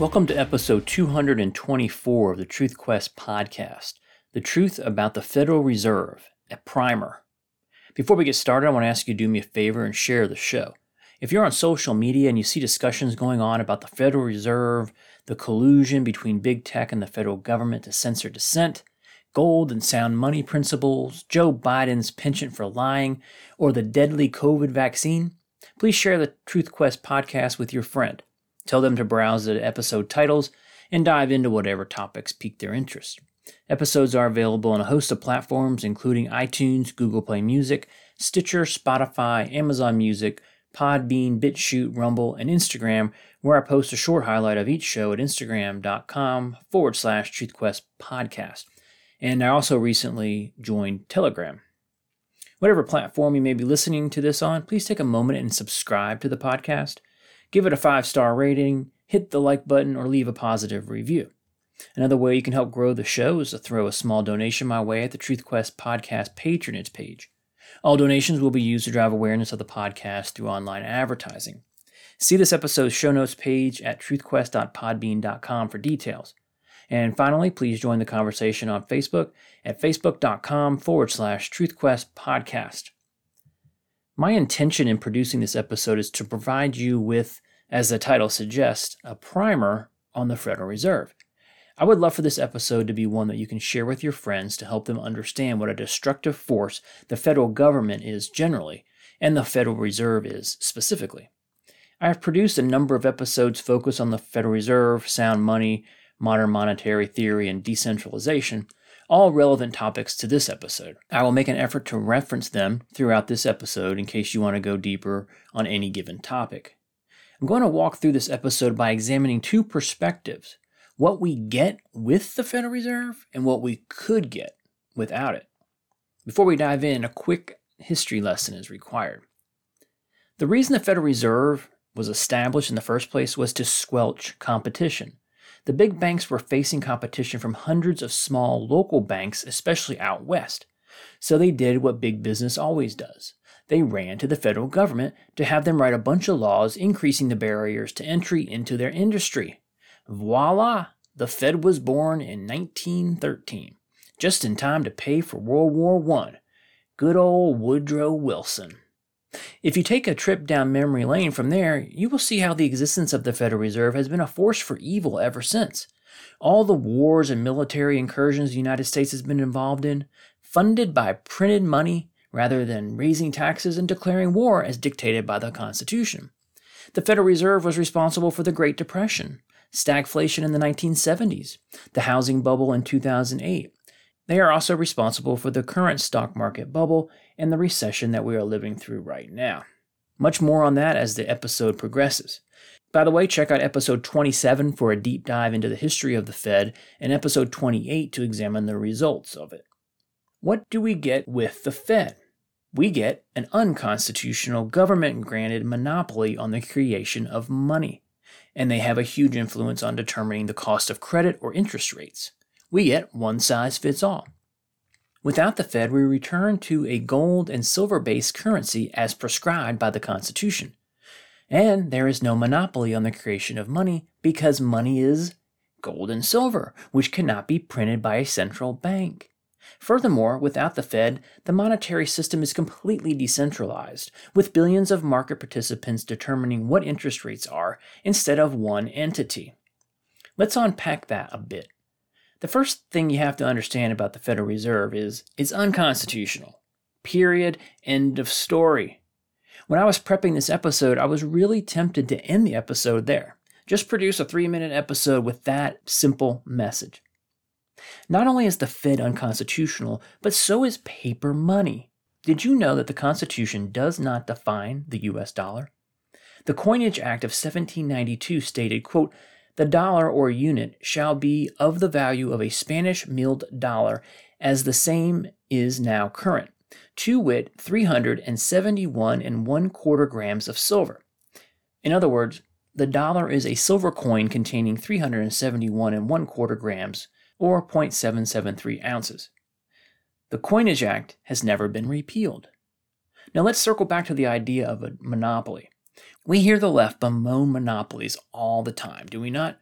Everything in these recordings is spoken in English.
Welcome to episode 224 of the Truth Quest podcast The Truth About the Federal Reserve, a primer. Before we get started, I want to ask you to do me a favor and share the show. If you're on social media and you see discussions going on about the Federal Reserve, the collusion between big tech and the federal government to censor dissent, gold and sound money principles, Joe Biden's penchant for lying, or the deadly COVID vaccine, please share the Truth Quest podcast with your friend. Tell them to browse the episode titles and dive into whatever topics pique their interest. Episodes are available on a host of platforms, including iTunes, Google Play Music, Stitcher, Spotify, Amazon Music, Podbean, BitChute, Rumble, and Instagram, where I post a short highlight of each show at instagram.com forward slash truthquest podcast. And I also recently joined Telegram. Whatever platform you may be listening to this on, please take a moment and subscribe to the podcast. Give it a five star rating, hit the like button, or leave a positive review. Another way you can help grow the show is to throw a small donation my way at the Truth Quest podcast patronage page. All donations will be used to drive awareness of the podcast through online advertising. See this episode's show notes page at truthquest.podbean.com for details. And finally, please join the conversation on Facebook at facebook.com forward slash truthquest podcast. My intention in producing this episode is to provide you with, as the title suggests, a primer on the Federal Reserve. I would love for this episode to be one that you can share with your friends to help them understand what a destructive force the federal government is generally, and the Federal Reserve is specifically. I have produced a number of episodes focused on the Federal Reserve, sound money, modern monetary theory, and decentralization, all relevant topics to this episode. I will make an effort to reference them throughout this episode in case you want to go deeper on any given topic. I'm going to walk through this episode by examining two perspectives what we get with the Federal Reserve and what we could get without it. Before we dive in, a quick history lesson is required. The reason the Federal Reserve was established in the first place was to squelch competition. The big banks were facing competition from hundreds of small local banks, especially out west. So they did what big business always does. They ran to the federal government to have them write a bunch of laws increasing the barriers to entry into their industry. Voila! The Fed was born in 1913, just in time to pay for World War I. Good old Woodrow Wilson. If you take a trip down memory lane from there, you will see how the existence of the Federal Reserve has been a force for evil ever since. All the wars and military incursions the United States has been involved in, funded by printed money rather than raising taxes and declaring war as dictated by the Constitution. The Federal Reserve was responsible for the Great Depression, stagflation in the 1970s, the housing bubble in 2008, they are also responsible for the current stock market bubble and the recession that we are living through right now. Much more on that as the episode progresses. By the way, check out episode 27 for a deep dive into the history of the Fed and episode 28 to examine the results of it. What do we get with the Fed? We get an unconstitutional government granted monopoly on the creation of money, and they have a huge influence on determining the cost of credit or interest rates we get one size fits all. Without the Fed, we return to a gold and silver based currency as prescribed by the Constitution. And there is no monopoly on the creation of money because money is gold and silver, which cannot be printed by a central bank. Furthermore, without the Fed, the monetary system is completely decentralized, with billions of market participants determining what interest rates are instead of one entity. Let's unpack that a bit. The first thing you have to understand about the Federal Reserve is it's unconstitutional. Period. End of story. When I was prepping this episode, I was really tempted to end the episode there. Just produce a three minute episode with that simple message. Not only is the Fed unconstitutional, but so is paper money. Did you know that the Constitution does not define the US dollar? The Coinage Act of 1792 stated, quote, the dollar or unit shall be of the value of a Spanish milled dollar, as the same is now current, to wit, 371 and one quarter grams of silver. In other words, the dollar is a silver coin containing 371 and one quarter grams, or 0.773 ounces. The Coinage Act has never been repealed. Now let's circle back to the idea of a monopoly. We hear the left bemoan monopolies all the time, do we not?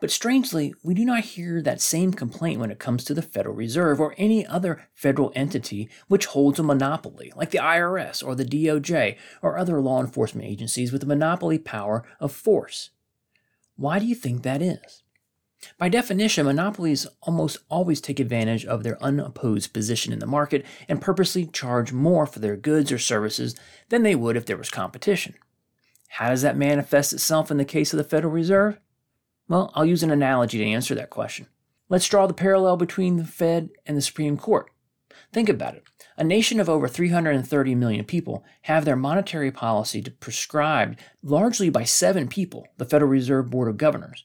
But strangely, we do not hear that same complaint when it comes to the Federal Reserve or any other federal entity which holds a monopoly, like the IRS or the DOJ or other law enforcement agencies with a monopoly power of force. Why do you think that is? By definition, monopolies almost always take advantage of their unopposed position in the market and purposely charge more for their goods or services than they would if there was competition. How does that manifest itself in the case of the Federal Reserve? Well, I'll use an analogy to answer that question. Let's draw the parallel between the Fed and the Supreme Court. Think about it. A nation of over 330 million people have their monetary policy prescribed largely by seven people, the Federal Reserve Board of Governors.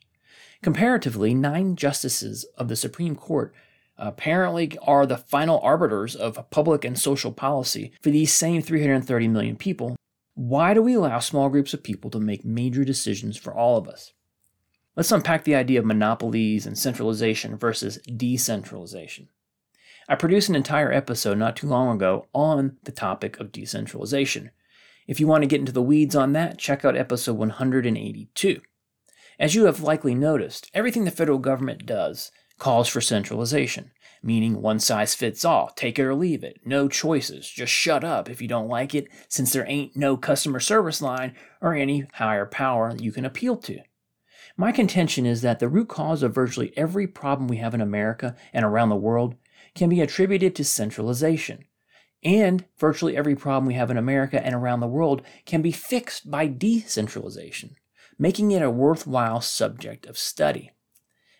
Comparatively, nine justices of the Supreme Court apparently are the final arbiters of public and social policy for these same 330 million people. Why do we allow small groups of people to make major decisions for all of us? Let's unpack the idea of monopolies and centralization versus decentralization. I produced an entire episode not too long ago on the topic of decentralization. If you want to get into the weeds on that, check out episode 182. As you have likely noticed, everything the federal government does calls for centralization, meaning one size fits all, take it or leave it, no choices, just shut up if you don't like it, since there ain't no customer service line or any higher power you can appeal to. My contention is that the root cause of virtually every problem we have in America and around the world can be attributed to centralization. And virtually every problem we have in America and around the world can be fixed by decentralization, making it a worthwhile subject of study.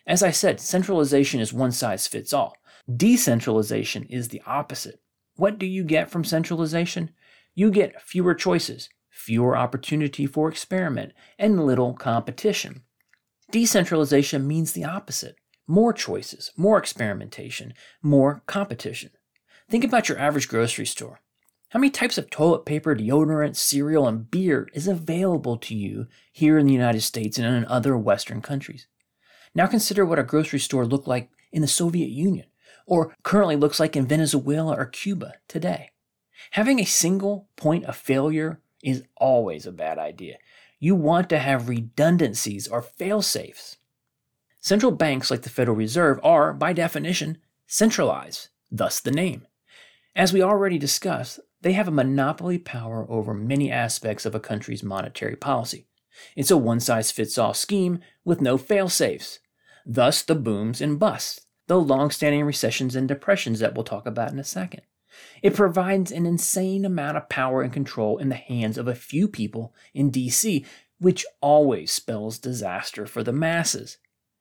As I said, centralization is one size fits all. Decentralization is the opposite. What do you get from centralization? You get fewer choices, fewer opportunity for experiment, and little competition. Decentralization means the opposite more choices, more experimentation, more competition. Think about your average grocery store. How many types of toilet paper, deodorant, cereal, and beer is available to you here in the United States and in other Western countries? Now consider what a grocery store looked like in the Soviet Union, or currently looks like in Venezuela or Cuba today. Having a single point of failure is always a bad idea you want to have redundancies or fail safes. Central banks like the Federal Reserve are, by definition, centralized, thus the name. As we already discussed, they have a monopoly power over many aspects of a country's monetary policy. It's a one size fits all scheme with no fail safes. Thus, the booms and busts, the long standing recessions and depressions that we'll talk about in a second. It provides an insane amount of power and control in the hands of a few people in DC, which always spells disaster for the masses.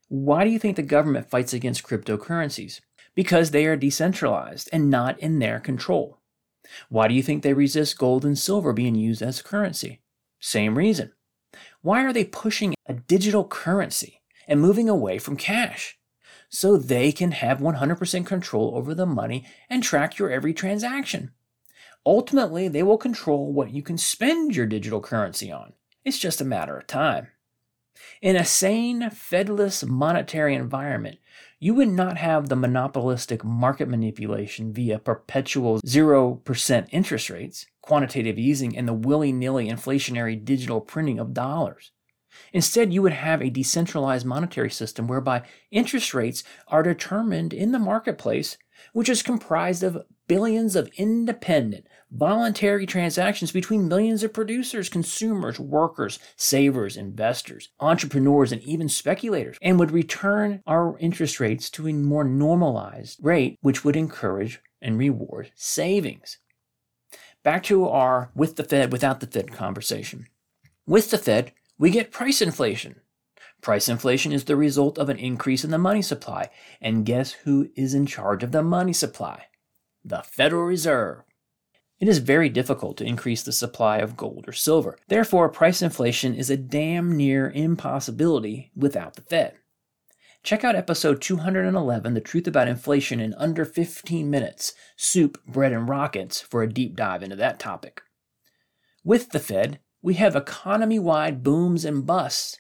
Why do you think the government fights against cryptocurrencies? Because they are decentralized and not in their control. Why do you think they resist gold and silver being used as currency? Same reason. Why are they pushing a digital currency and moving away from cash? so they can have 100% control over the money and track your every transaction. Ultimately, they will control what you can spend your digital currency on. It's just a matter of time. In a sane, Fedless monetary environment, you would not have the monopolistic market manipulation via perpetual 0% interest rates, quantitative easing, and the willy nilly inflationary digital printing of dollars. Instead, you would have a decentralized monetary system whereby interest rates are determined in the marketplace, which is comprised of billions of independent, voluntary transactions between millions of producers, consumers, workers, savers, investors, entrepreneurs, and even speculators, and would return our interest rates to a more normalized rate, which would encourage and reward savings. Back to our with the Fed, without the Fed conversation. With the Fed, we get price inflation. Price inflation is the result of an increase in the money supply. And guess who is in charge of the money supply? The Federal Reserve. It is very difficult to increase the supply of gold or silver. Therefore, price inflation is a damn near impossibility without the Fed. Check out episode 211, The Truth About Inflation in Under 15 Minutes Soup, Bread, and Rockets, for a deep dive into that topic. With the Fed, we have economy wide booms and busts.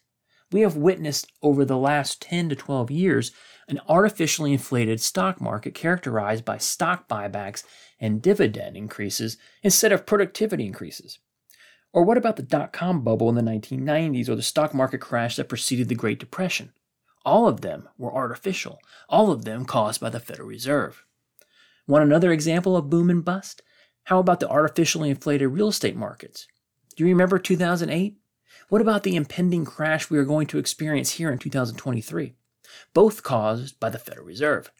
We have witnessed over the last 10 to 12 years an artificially inflated stock market characterized by stock buybacks and dividend increases instead of productivity increases. Or what about the dot com bubble in the 1990s or the stock market crash that preceded the Great Depression? All of them were artificial, all of them caused by the Federal Reserve. Want another example of boom and bust? How about the artificially inflated real estate markets? Do you remember 2008? What about the impending crash we are going to experience here in 2023? Both caused by the Federal Reserve.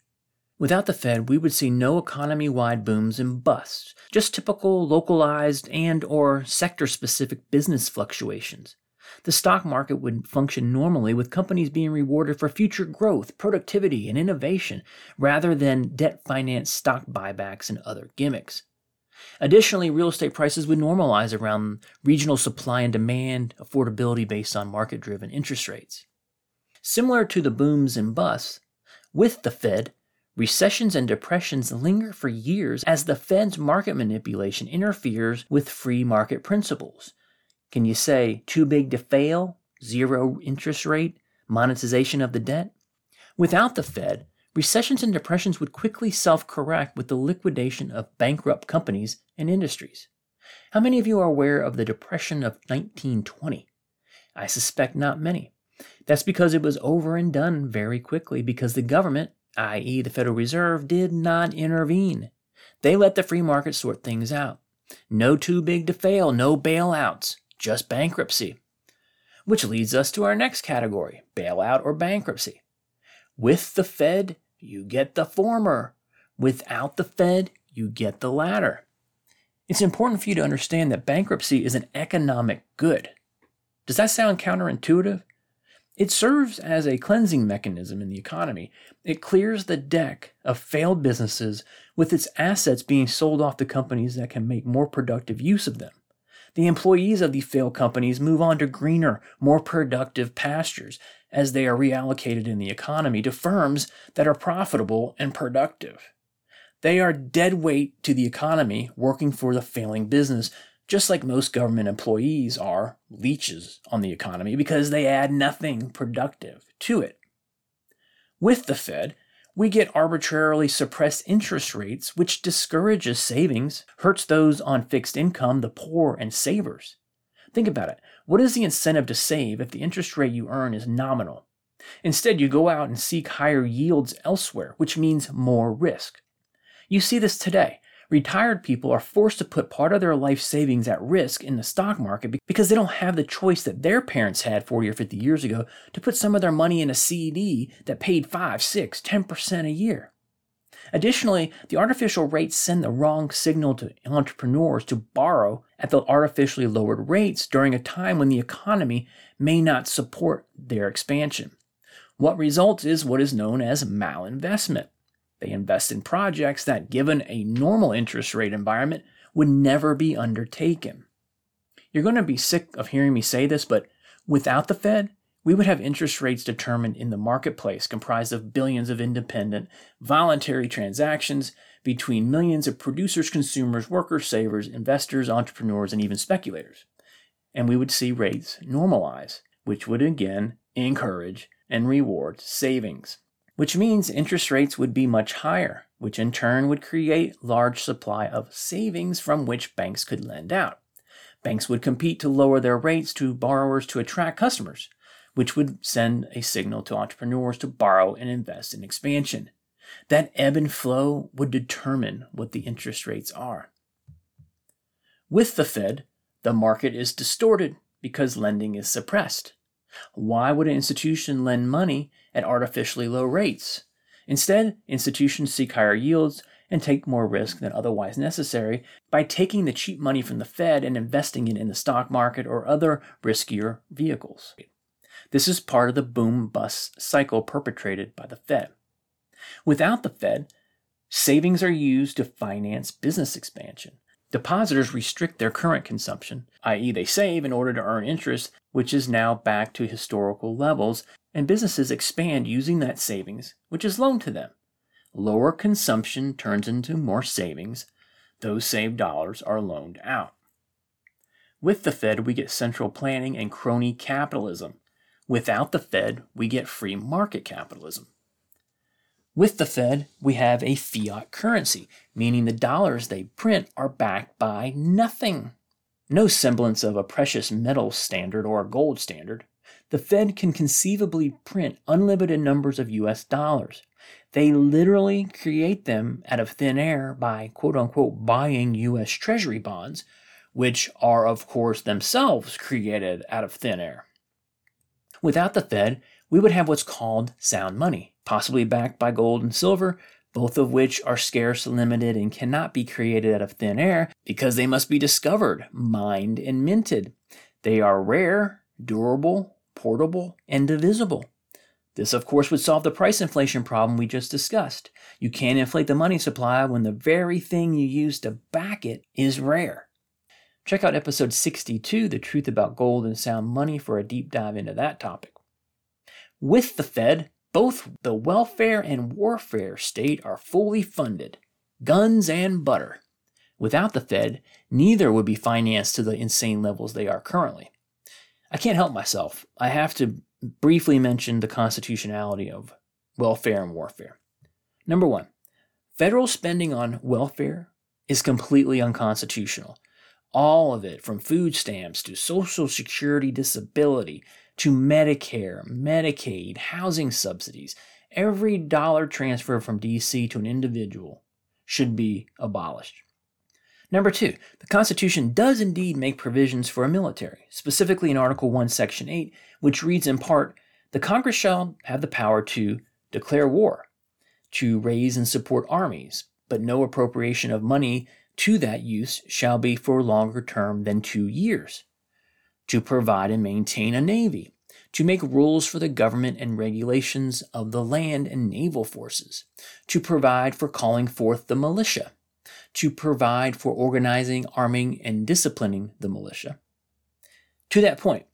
Without the Fed, we would see no economy-wide booms and busts, just typical localized and or sector-specific business fluctuations. The stock market would function normally with companies being rewarded for future growth, productivity, and innovation rather than debt financed stock buybacks and other gimmicks. Additionally, real estate prices would normalize around regional supply and demand, affordability based on market driven interest rates. Similar to the booms and busts, with the Fed, recessions and depressions linger for years as the Fed's market manipulation interferes with free market principles. Can you say too big to fail, zero interest rate, monetization of the debt? Without the Fed, recessions and depressions would quickly self correct with the liquidation of bankrupt companies and industries. How many of you are aware of the Depression of 1920? I suspect not many. That's because it was over and done very quickly because the government, i.e., the Federal Reserve, did not intervene. They let the free market sort things out. No too big to fail, no bailouts, just bankruptcy. Which leads us to our next category bailout or bankruptcy. With the Fed, you get the former. Without the Fed, you get the latter. It's important for you to understand that bankruptcy is an economic good. Does that sound counterintuitive? It serves as a cleansing mechanism in the economy. It clears the deck of failed businesses with its assets being sold off to companies that can make more productive use of them. The employees of the failed companies move on to greener, more productive pastures as they are reallocated in the economy to firms that are profitable and productive. They are dead weight to the economy working for the failing business, just like most government employees are leeches on the economy because they add nothing productive to it. With the Fed, we get arbitrarily suppressed interest rates, which discourages savings, hurts those on fixed income, the poor, and savers. Think about it. What is the incentive to save if the interest rate you earn is nominal? Instead, you go out and seek higher yields elsewhere, which means more risk. You see this today. Retired people are forced to put part of their life savings at risk in the stock market because they don't have the choice that their parents had 40 or 50 years ago to put some of their money in a CD that paid 5, 6, 10% a year. Additionally, the artificial rates send the wrong signal to entrepreneurs to borrow at the artificially lowered rates during a time when the economy may not support their expansion. What results is what is known as malinvestment. They invest in projects that, given a normal interest rate environment, would never be undertaken. You're going to be sick of hearing me say this, but without the Fed, we would have interest rates determined in the marketplace comprised of billions of independent, voluntary transactions between millions of producers, consumers, workers, savers, investors, entrepreneurs, and even speculators. And we would see rates normalize, which would again encourage and reward savings which means interest rates would be much higher, which in turn would create large supply of savings from which banks could lend out. Banks would compete to lower their rates to borrowers to attract customers, which would send a signal to entrepreneurs to borrow and invest in expansion. That ebb and flow would determine what the interest rates are. With the Fed, the market is distorted because lending is suppressed. Why would an institution lend money at artificially low rates? Instead, institutions seek higher yields and take more risk than otherwise necessary by taking the cheap money from the Fed and investing it in the stock market or other riskier vehicles. This is part of the boom bust cycle perpetrated by the Fed. Without the Fed, savings are used to finance business expansion. Depositors restrict their current consumption, i.e., they save in order to earn interest, which is now back to historical levels, and businesses expand using that savings, which is loaned to them. Lower consumption turns into more savings. Those saved dollars are loaned out. With the Fed, we get central planning and crony capitalism. Without the Fed, we get free market capitalism. With the Fed, we have a fiat currency, meaning the dollars they print are backed by nothing. No semblance of a precious metal standard or a gold standard. The Fed can conceivably print unlimited numbers of US dollars. They literally create them out of thin air by quote unquote buying US Treasury bonds, which are, of course, themselves created out of thin air. Without the Fed, we would have what's called sound money, possibly backed by gold and silver, both of which are scarce, limited, and cannot be created out of thin air because they must be discovered, mined, and minted. They are rare, durable, portable, and divisible. This, of course, would solve the price inflation problem we just discussed. You can't inflate the money supply when the very thing you use to back it is rare. Check out episode 62, The Truth About Gold and Sound Money, for a deep dive into that topic. With the Fed, both the welfare and warfare state are fully funded, guns and butter. Without the Fed, neither would be financed to the insane levels they are currently. I can't help myself. I have to briefly mention the constitutionality of welfare and warfare. Number one, federal spending on welfare is completely unconstitutional. All of it, from food stamps to Social Security disability to Medicare, Medicaid, housing subsidies, every dollar transfer from DC to an individual should be abolished. Number two, the Constitution does indeed make provisions for a military, specifically in Article 1, Section 8, which reads in part The Congress shall have the power to declare war, to raise and support armies, but no appropriation of money to that use shall be for longer term than two years to provide and maintain a navy, to make rules for the government and regulations of the land and naval forces, to provide for calling forth the militia, to provide for organizing, arming, and disciplining the militia. To that point,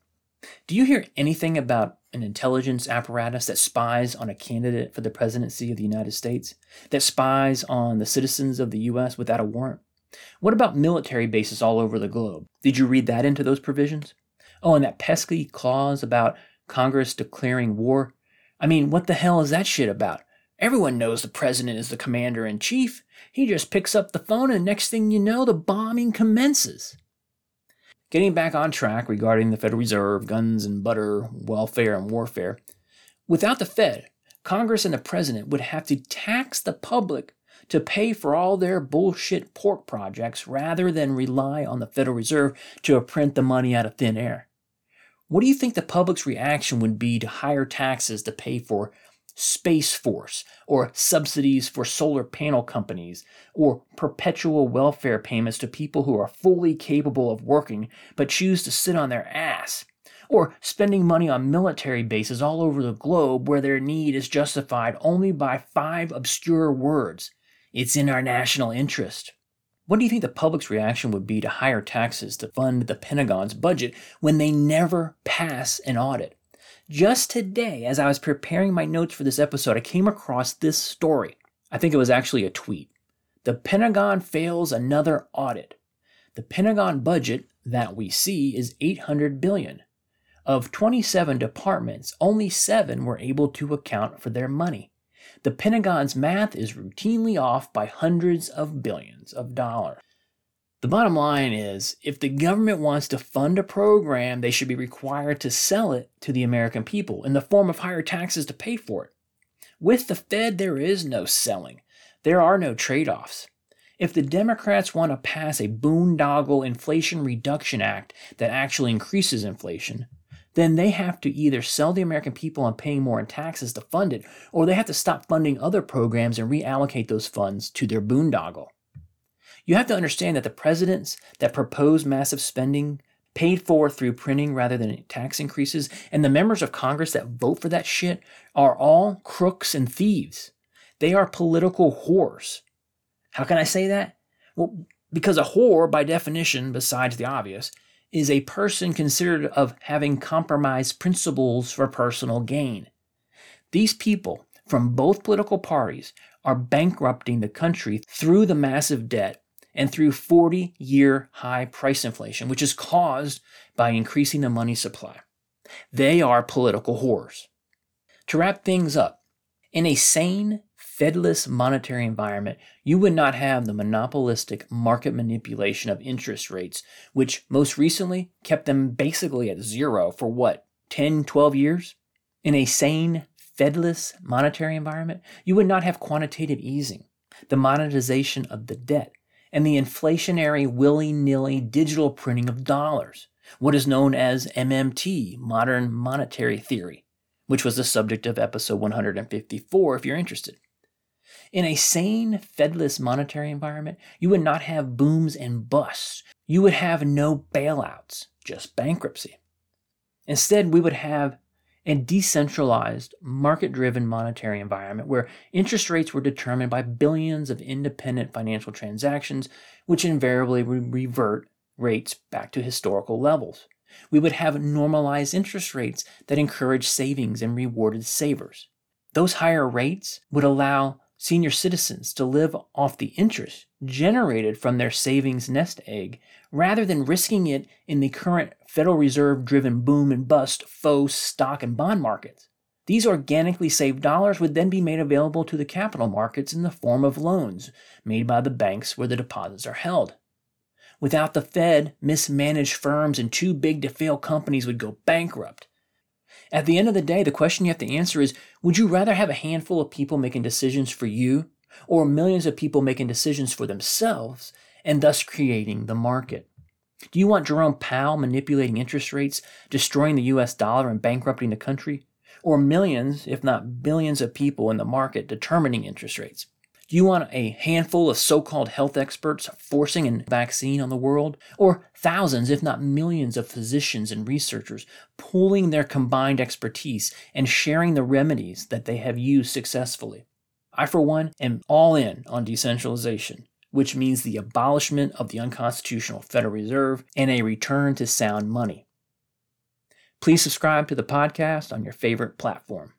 do you hear anything about an intelligence apparatus that spies on a candidate for the presidency of the United States, that spies on the citizens of the U.S. without a warrant? What about military bases all over the globe? Did you read that into those provisions? Oh, and that pesky clause about Congress declaring war. I mean, what the hell is that shit about? Everyone knows the president is the commander in chief. He just picks up the phone, and next thing you know, the bombing commences. Getting back on track regarding the Federal Reserve, guns and butter, welfare and warfare. Without the Fed, Congress and the president would have to tax the public to pay for all their bullshit pork projects rather than rely on the Federal Reserve to print the money out of thin air. What do you think the public's reaction would be to higher taxes to pay for Space Force, or subsidies for solar panel companies, or perpetual welfare payments to people who are fully capable of working but choose to sit on their ass, or spending money on military bases all over the globe where their need is justified only by five obscure words it's in our national interest. What do you think the public's reaction would be to higher taxes to fund the Pentagon's budget when they never pass an audit? Just today, as I was preparing my notes for this episode, I came across this story. I think it was actually a tweet. The Pentagon fails another audit. The Pentagon budget that we see is 800 billion. Of 27 departments, only 7 were able to account for their money. The Pentagon's math is routinely off by hundreds of billions of dollars. The bottom line is if the government wants to fund a program, they should be required to sell it to the American people in the form of higher taxes to pay for it. With the Fed, there is no selling, there are no trade offs. If the Democrats want to pass a boondoggle Inflation Reduction Act that actually increases inflation, then they have to either sell the American people on paying more in taxes to fund it, or they have to stop funding other programs and reallocate those funds to their boondoggle. You have to understand that the presidents that propose massive spending paid for through printing rather than tax increases, and the members of Congress that vote for that shit are all crooks and thieves. They are political whores. How can I say that? Well, because a whore, by definition, besides the obvious, is a person considered of having compromised principles for personal gain. These people from both political parties are bankrupting the country through the massive debt and through 40 year high price inflation, which is caused by increasing the money supply. They are political whores. To wrap things up, in a sane Fedless monetary environment, you would not have the monopolistic market manipulation of interest rates, which most recently kept them basically at zero for what, 10, 12 years, in a sane, Fedless monetary environment, you would not have quantitative easing, the monetization of the debt, and the inflationary willy nilly digital printing of dollars, what is known as MMT, modern monetary theory, which was the subject of episode 154 if you're interested. In a sane, Fedless monetary environment, you would not have booms and busts. You would have no bailouts, just bankruptcy. Instead, we would have a decentralized, market driven monetary environment where interest rates were determined by billions of independent financial transactions, which invariably would revert rates back to historical levels. We would have normalized interest rates that encouraged savings and rewarded savers. Those higher rates would allow senior citizens to live off the interest generated from their savings nest egg rather than risking it in the current Federal Reserve driven boom and bust faux stock and bond markets. These organically saved dollars would then be made available to the capital markets in the form of loans made by the banks where the deposits are held. Without the Fed, mismanaged firms and too big to fail companies would go bankrupt. At the end of the day, the question you have to answer is would you rather have a handful of people making decisions for you or millions of people making decisions for themselves and thus creating the market? Do you want Jerome Powell manipulating interest rates, destroying the US dollar, and bankrupting the country? Or millions, if not billions, of people in the market determining interest rates? Do you want a handful of so called health experts forcing a vaccine on the world? Or thousands, if not millions, of physicians and researchers pooling their combined expertise and sharing the remedies that they have used successfully? I, for one, am all in on decentralization, which means the abolishment of the unconstitutional Federal Reserve and a return to sound money. Please subscribe to the podcast on your favorite platform.